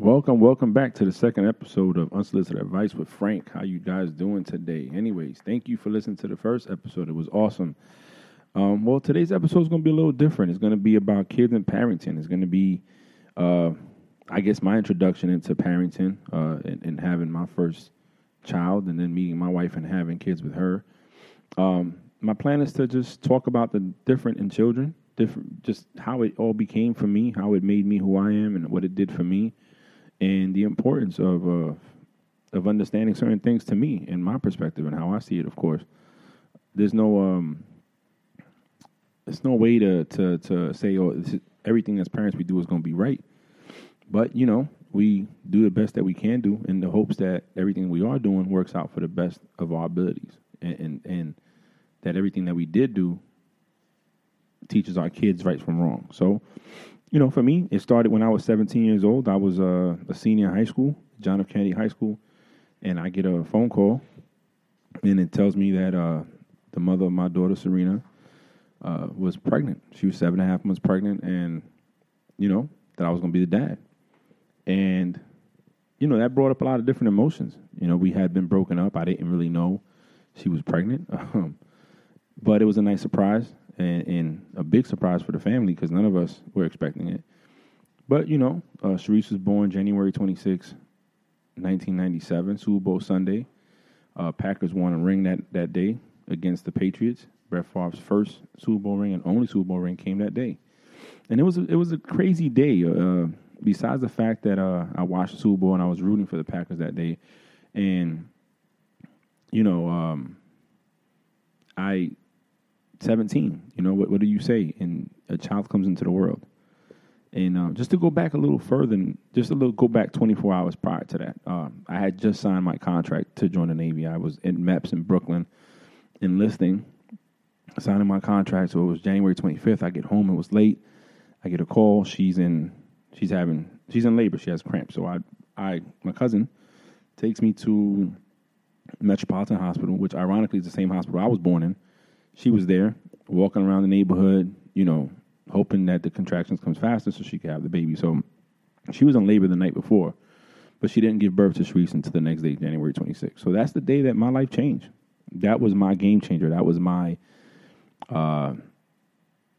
Welcome, welcome back to the second episode of Unsolicited Advice with Frank. How you guys doing today? Anyways, thank you for listening to the first episode. It was awesome. Um, well, today's episode is going to be a little different. It's going to be about kids and parenting. It's going to be, uh, I guess, my introduction into parenting uh, and, and having my first child, and then meeting my wife and having kids with her. Um, my plan is to just talk about the different in children, different, just how it all became for me, how it made me who I am, and what it did for me and the importance of uh, of understanding certain things to me and my perspective and how I see it. Of course, there's no um, there's no way to to to say oh is, everything as parents we do is going to be right, but you know we do the best that we can do in the hopes that everything we are doing works out for the best of our abilities and and, and that everything that we did do teaches our kids right from wrong. So you know, for me, it started when I was 17 years old. I was a senior in high school, John F. Kennedy High School, and I get a phone call, and it tells me that uh, the mother of my daughter, Serena, uh, was pregnant. She was seven and a half months pregnant, and you know that I was going to be the dad. And you know that brought up a lot of different emotions. You know, we had been broken up. I didn't really know she was pregnant, but it was a nice surprise and, and a big surprise for the family because none of us were expecting it. But you know, uh, Sharice was born January 26, 1997, Super Bowl Sunday. Uh, Packers won a ring that, that day against the Patriots. Brett Favre's first Super Bowl ring and only Super Bowl ring came that day, and it was a, it was a crazy day. Uh, besides the fact that uh, I watched the Super Bowl and I was rooting for the Packers that day, and you know, um, I 17. You know, what, what do you say? And a child comes into the world. And uh, just to go back a little further, just a little go back 24 hours prior to that, uh, I had just signed my contract to join the Navy. I was in MEPS in Brooklyn enlisting, signing my contract. So it was January 25th. I get home. It was late. I get a call. She's in. She's having. She's in labor. She has cramps. So I, I, my cousin, takes me to Metropolitan Hospital, which ironically is the same hospital I was born in she was there walking around the neighborhood, you know, hoping that the contractions comes faster so she could have the baby. So she was on labor the night before, but she didn't give birth to Sharice until the next day, January 26th. So that's the day that my life changed. That was my game changer. That was my uh,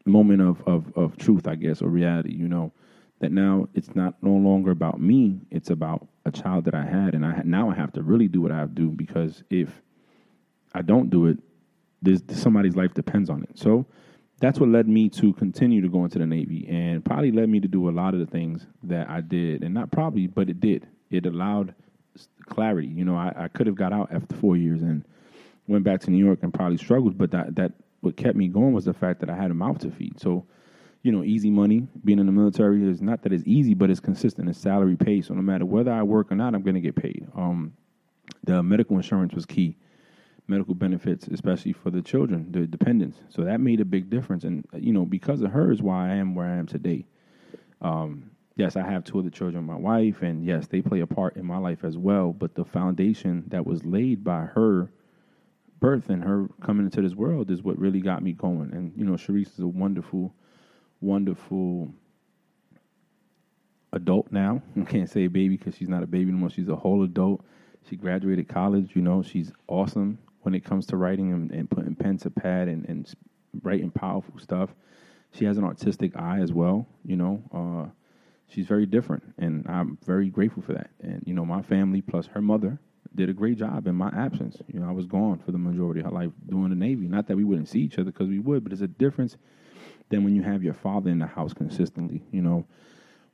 moment of, of, of truth, I guess, or reality, you know, that now it's not no longer about me. It's about a child that I had. And I now I have to really do what I have to do because if I don't do it, there's, somebody's life depends on it. So that's what led me to continue to go into the Navy and probably led me to do a lot of the things that I did. And not probably, but it did. It allowed clarity. You know, I, I could have got out after four years and went back to New York and probably struggled, but that, that what kept me going was the fact that I had a mouth to feed. So, you know, easy money, being in the military is not that it's easy, but it's consistent. It's salary pay. So no matter whether I work or not, I'm going to get paid. Um, the medical insurance was key medical benefits, especially for the children, the dependents. So that made a big difference. And, you know, because of her is why I am where I am today. Um, yes, I have two other children, my wife, and yes, they play a part in my life as well. But the foundation that was laid by her birth and her coming into this world is what really got me going. And, you know, Sharice is a wonderful, wonderful adult now. I can't say baby because she's not a baby anymore. She's a whole adult. She graduated college, you know, she's awesome when it comes to writing and, and putting pen to pad and, and writing powerful stuff. She has an artistic eye as well, you know. Uh, she's very different, and I'm very grateful for that. And you know, my family plus her mother did a great job in my absence. You know, I was gone for the majority of her life doing the Navy. Not that we wouldn't see each other because we would, but it's a difference than when you have your father in the house consistently. You know,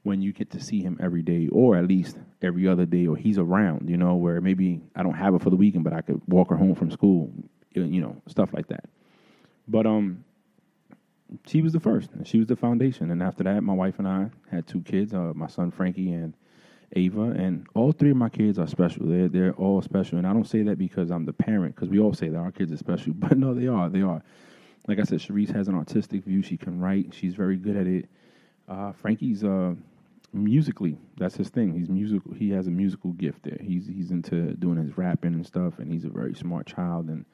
when you get to see him every day or at least every other day or he's around, you know, where maybe I don't have her for the weekend, but I could walk her home from school, you know, stuff like that. But um she was the first. She was the foundation. And after that, my wife and I had two kids, uh, my son Frankie and Ava, and all three of my kids are special. They're they're all special, and I don't say that because I'm the parent, because we all say that our kids are special, but no, they are. They are. Like I said, Sharice has an artistic view. She can write. She's very good at it. Uh, Frankie's uh, musically, that's his thing. He's musical. He has a musical gift there. He's he's into doing his rapping and stuff, and he's a very smart child. And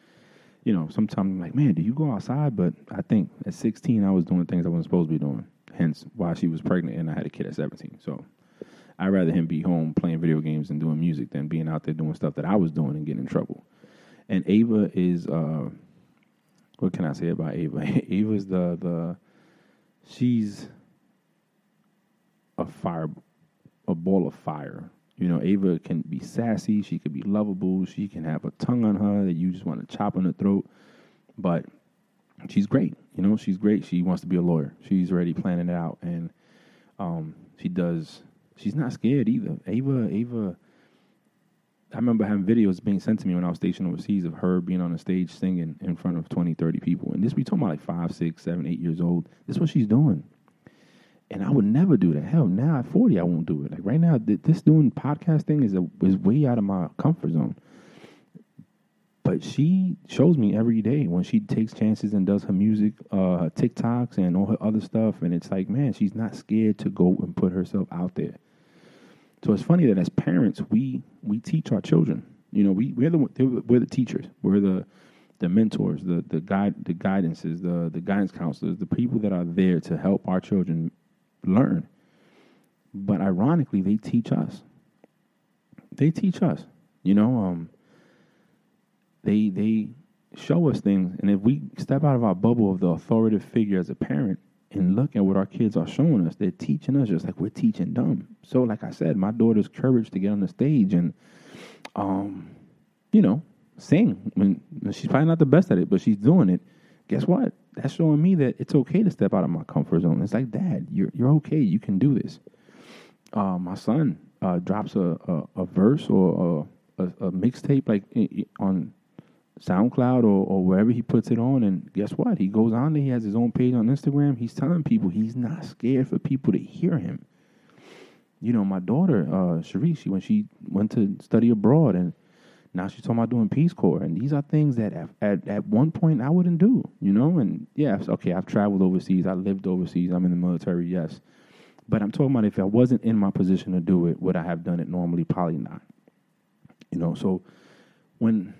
you know, sometimes I'm like, man, do you go outside? But I think at 16, I was doing things I wasn't supposed to be doing. Hence, why she was pregnant and I had a kid at 17. So I'd rather him be home playing video games and doing music than being out there doing stuff that I was doing and getting in trouble. And Ava is uh, what can I say about Ava? Ava's the the she's a fire a ball of fire. You know, Ava can be sassy, she could be lovable, she can have a tongue on her that you just want to chop on the throat. But she's great. You know, she's great. She wants to be a lawyer. She's already planning it out and um, she does she's not scared either. Ava Ava I remember having videos being sent to me when I was stationed overseas of her being on a stage singing in front of 20, 30 people. And this, we talking about like five, six, seven, eight years old. This is what she's doing. And I would never do that. Hell, now at 40, I won't do it. Like right now, this doing podcasting is, a, is way out of my comfort zone. But she shows me every day when she takes chances and does her music, uh, her TikToks and all her other stuff. And it's like, man, she's not scared to go and put herself out there. So it's funny that as parents, we we teach our children. You know, we we're the we're the teachers. We're the the mentors, the the guide, the guidances, the the guidance counselors, the people that are there to help our children learn. But ironically, they teach us. They teach us. You know, um, they they show us things, and if we step out of our bubble of the authoritative figure as a parent, and look at what our kids are showing us. They're teaching us just like we're teaching them. So, like I said, my daughter's courage to get on the stage and, um, you know, sing. When she's probably not the best at it, but she's doing it. Guess what? That's showing me that it's okay to step out of my comfort zone. It's like, Dad, you're you're okay. You can do this. Uh, my son uh, drops a, a, a verse or a, a, a mixtape like on SoundCloud or, or wherever he puts it on. And guess what? He goes on there. He has his own page on Instagram. He's telling people he's not scared for people to hear him. You know, my daughter, uh, Sharice, when she went to study abroad and now she's talking about doing Peace Corps. And these are things that at, at, at one point I wouldn't do, you know? And yeah, okay, I've traveled overseas. I lived overseas. I'm in the military, yes. But I'm talking about if I wasn't in my position to do it, would I have done it normally? Probably not. You know, so when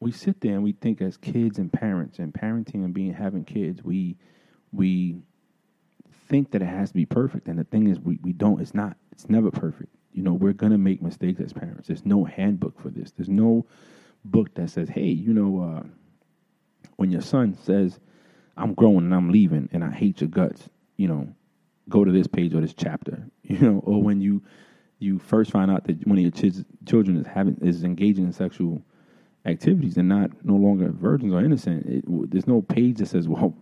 we sit there and we think as kids and parents and parenting and being having kids, we we think that it has to be perfect. And the thing is we, we don't, it's not, it's never perfect. You know, we're gonna make mistakes as parents. There's no handbook for this. There's no book that says, hey, you know, uh, when your son says, I'm growing and I'm leaving and I hate your guts, you know, go to this page or this chapter. You know, or when you you first find out that one of your ch- children is having is engaging in sexual activities and not no longer virgins or innocent. It, there's no page that says, well,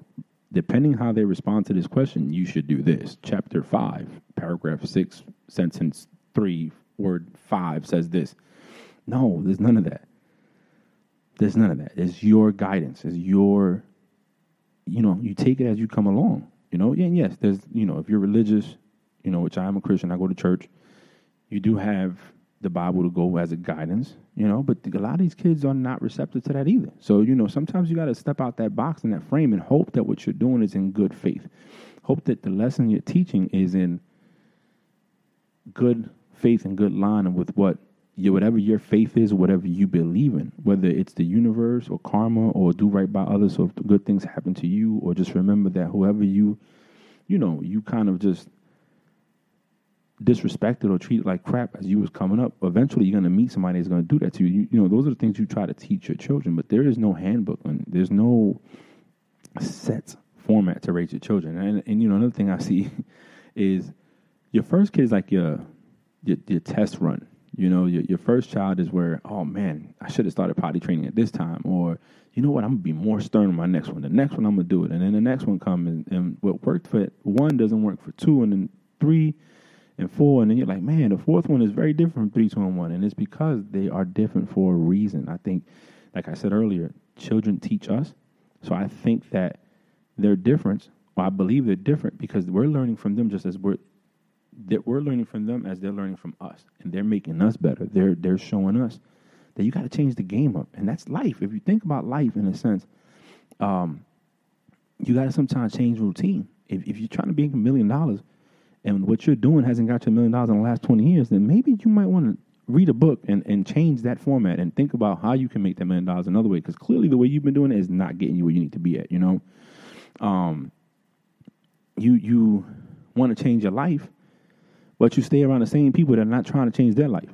depending how they respond to this question, you should do this. Chapter five, paragraph six, sentence three, word five says this. No, there's none of that. There's none of that. It's your guidance. It's your, you know, you take it as you come along. You know, and yes, there's, you know, if you're religious, you know, which I am a Christian, I go to church. You do have the Bible to go as a guidance, you know, but a lot of these kids are not receptive to that either. So, you know, sometimes you got to step out that box and that frame and hope that what you're doing is in good faith. Hope that the lesson you're teaching is in good faith and good line with what you, whatever your faith is, whatever you believe in, whether it's the universe or karma or do right by others, so if good things happen to you, or just remember that whoever you, you know, you kind of just disrespected or treated like crap as you was coming up, eventually you're gonna meet somebody that's gonna do that to you. you. You know, those are the things you try to teach your children, but there is no handbook and there's no set format to raise your children. And and you know, another thing I see is your first kid is like your your, your test run. You know, your, your first child is where, oh man, I should have started potty training at this time, or you know what, I'm gonna be more stern on my next one. The next one I'm gonna do it, and then the next one comes, and, and what worked for one doesn't work for two, and then three and four, and then you're like, man, the fourth one is very different from three, two, and one, and it's because they are different for a reason. I think, like I said earlier, children teach us, so I think that their difference, well, I believe they're different because we're learning from them just as we're that we're learning from them as they're learning from us, and they're making us better. They're they're showing us that you got to change the game up, and that's life. If you think about life in a sense, um, you got to sometimes change routine. If, if you're trying to make a million dollars, and what you're doing hasn't got you a million dollars in the last 20 years, then maybe you might want to read a book and, and change that format and think about how you can make that million dollars another way. Because clearly, the way you've been doing it is not getting you where you need to be at. You know, um, you you want to change your life, but you stay around the same people that are not trying to change their life.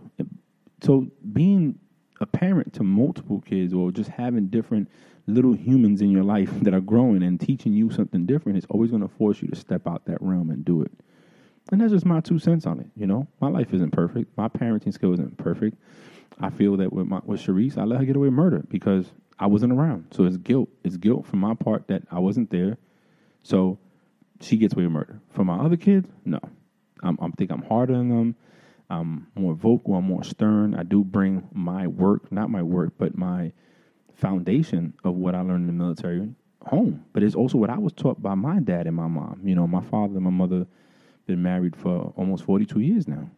So being a parent to multiple kids or just having different little humans in your life that are growing and teaching you something different is always going to force you to step out that realm and do it. And that's just my two cents on it. You know, my life isn't perfect. My parenting skill isn't perfect. I feel that with my with Sharice, I let her get away with murder because I wasn't around. So it's guilt. It's guilt from my part that I wasn't there. So she gets away with murder. For my other kids, no. I'm, I think I'm harder than them. I'm more vocal. I'm more stern. I do bring my work, not my work, but my foundation of what I learned in the military home. But it's also what I was taught by my dad and my mom. You know, my father and my mother been married for almost 42 years now.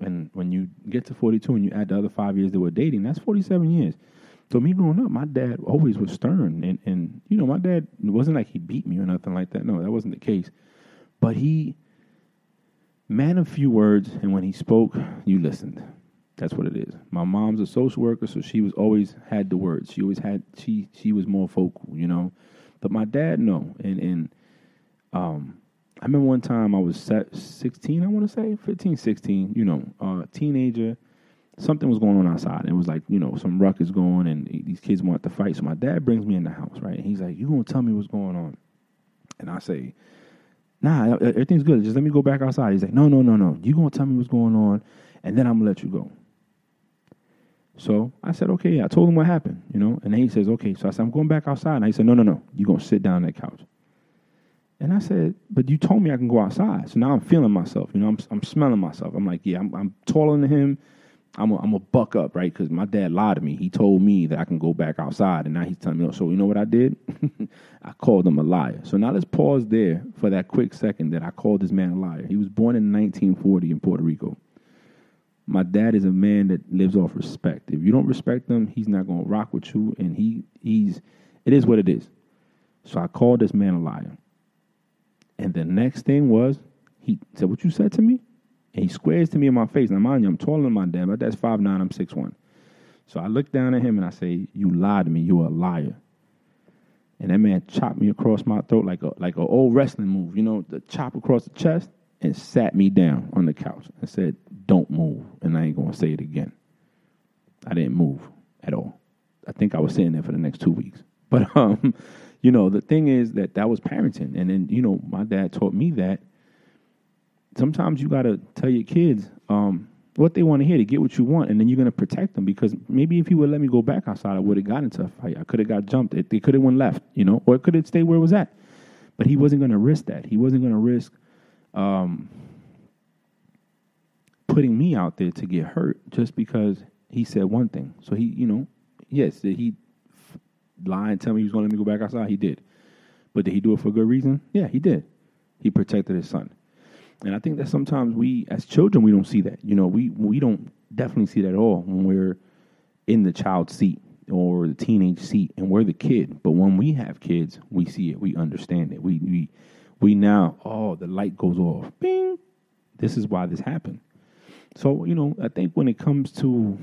And when you get to 42 and you add the other five years they were dating, that's 47 years. So me growing up, my dad always was stern, and and you know my dad it wasn't like he beat me or nothing like that. No, that wasn't the case. But he, man of few words, and when he spoke, you listened. That's what it is. My mom's a social worker, so she was always had the words. She always had she she was more vocal, you know. But my dad, no, and and um, I remember one time I was 16, I want to say 15, 16, you know, uh, teenager something was going on outside. It was like, you know, some ruckus going and these kids want to fight. So my dad brings me in the house, right? And he's like, You gonna tell me what's going on? And I say, Nah, everything's good. Just let me go back outside. He's like, No, no, no, no. You're gonna tell me what's going on, and then I'm gonna let you go. So I said, Okay, I told him what happened, you know, and then he says, Okay. So I said, I'm going back outside. And he said, No, no, no. You're gonna sit down on that couch. And I said, but you told me I can go outside. So now I'm feeling myself. You know, I'm, I'm smelling myself. I'm like, yeah, I'm, I'm taller than him. I'm a, I'm a buck up, right? Because my dad lied to me. He told me that I can go back outside, and now he's telling me. Oh, so you know what I did? I called him a liar. So now let's pause there for that quick second that I called this man a liar. He was born in 1940 in Puerto Rico. My dad is a man that lives off respect. If you don't respect him, he's not going to rock with you, and he he's it is what it is. So I called this man a liar, and the next thing was he said, "What you said to me." And he squares to me in my face. Now, mind you, I'm taller than my dad, but that's 5'9, I'm 6'1. So I look down at him and I say, You lied to me. You're a liar. And that man chopped me across my throat like a like an old wrestling move, you know, the chop across the chest and sat me down on the couch and said, Don't move. And I ain't gonna say it again. I didn't move at all. I think I was sitting there for the next two weeks. But um, you know, the thing is that that was parenting. And then, you know, my dad taught me that sometimes you got to tell your kids um, what they want to hear to get what you want, and then you're going to protect them because maybe if he would let me go back outside, I would have got into a fight. I could have got jumped. It, it could have went left, you know, or it could have stayed where it was at. But he wasn't going to risk that. He wasn't going to risk um, putting me out there to get hurt just because he said one thing. So he, you know, yes, did he lie and tell me he was going to let me go back outside? He did. But did he do it for a good reason? Yeah, he did. He protected his son. And I think that sometimes we, as children, we don't see that. You know, we we don't definitely see that at all when we're in the child seat or the teenage seat, and we're the kid. But when we have kids, we see it, we understand it. We we we now, oh, the light goes off. Bing. This is why this happened. So you know, I think when it comes to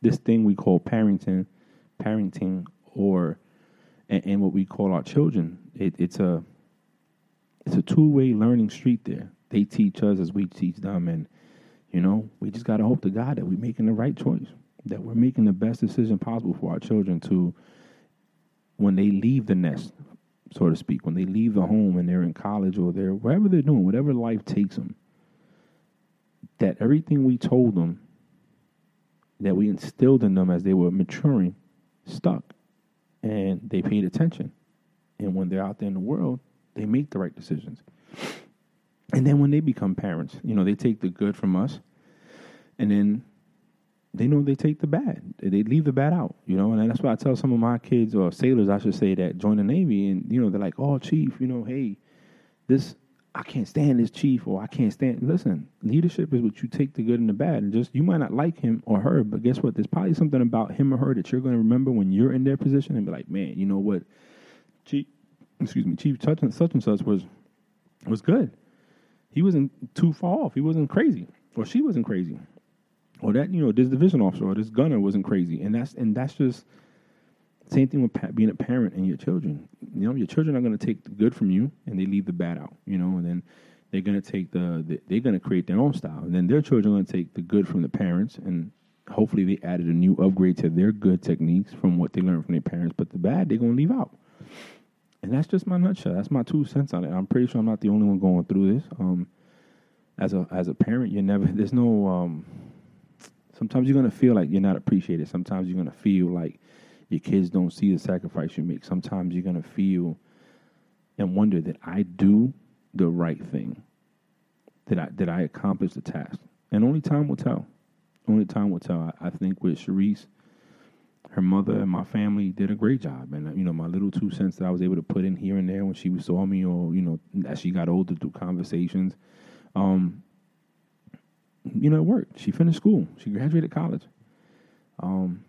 this thing we call parenting, parenting, or and, and what we call our children, it, it's a it's a two way learning street there. They teach us as we teach them, and you know we just gotta hope to God that we're making the right choice, that we're making the best decision possible for our children to when they leave the nest, so to speak, when they leave the home and they're in college or they're wherever they're doing, whatever life takes them, that everything we told them, that we instilled in them as they were maturing, stuck, and they paid attention, and when they're out there in the world they make the right decisions. And then when they become parents, you know, they take the good from us, and then they know they take the bad. They leave the bad out, you know. And that's why I tell some of my kids or sailors, I should say, that join the Navy, and you know, they're like, "Oh, chief, you know, hey, this I can't stand this chief, or I can't stand." Listen, leadership is what you take the good and the bad, and just you might not like him or her, but guess what? There's probably something about him or her that you're going to remember when you're in their position and be like, "Man, you know what, chief." Excuse me, Chief such and such and such was was good. He wasn't too far off. He wasn't crazy, or she wasn't crazy, or that you know this division officer or this gunner wasn't crazy. And that's and that's just same thing with pa- being a parent and your children. You know, your children are going to take the good from you and they leave the bad out. You know, and then they're gonna take the, the they're gonna create their own style, and then their children are gonna take the good from the parents, and hopefully they added a new upgrade to their good techniques from what they learned from their parents. But the bad they're gonna leave out, and that's just my nutshell. That's my two cents on it. I'm pretty sure I'm not the only one going through this. Um, as a as a parent, you're never there's no. Um, sometimes you're gonna feel like you're not appreciated. Sometimes you're gonna feel like your kids don't see the sacrifice you make. Sometimes you're gonna feel and wonder that I do the right thing. Did I did I accomplish the task? And only time will tell. Only time will tell. I, I think with Sharice, her mother and my family did a great job. And you know, my little two cents that I was able to put in here and there when she saw me, or you know, as she got older through conversations, um, you know, it worked. She finished school. She graduated college. Um,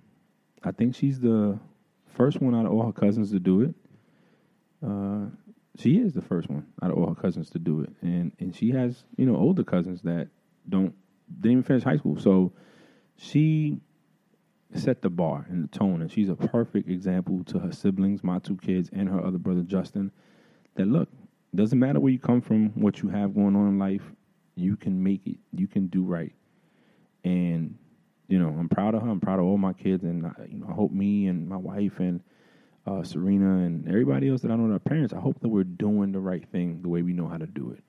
I think she's the first one out of all her cousins to do it. Uh, she is the first one out of all her cousins to do it, and and she has you know older cousins that don't didn't even finish high school. So she set the bar and the tone, and she's a perfect example to her siblings, my two kids, and her other brother Justin. That look, doesn't matter where you come from, what you have going on in life, you can make it, you can do right, and you know I'm proud of her. I'm proud of all my kids, and I, you know I hope me and my wife and uh, Serena and everybody else that I know that are parents, I hope that we're doing the right thing the way we know how to do it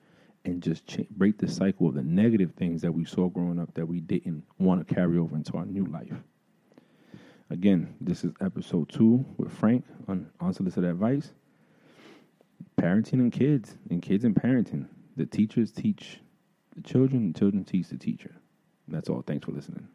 and just ch- break the cycle of the negative things that we saw growing up that we didn't want to carry over into our new life. Again, this is episode two with Frank on Unsolicited Advice. Parenting and kids, and kids and parenting. The teachers teach the children, the children teach the teacher. That's all. Thanks for listening.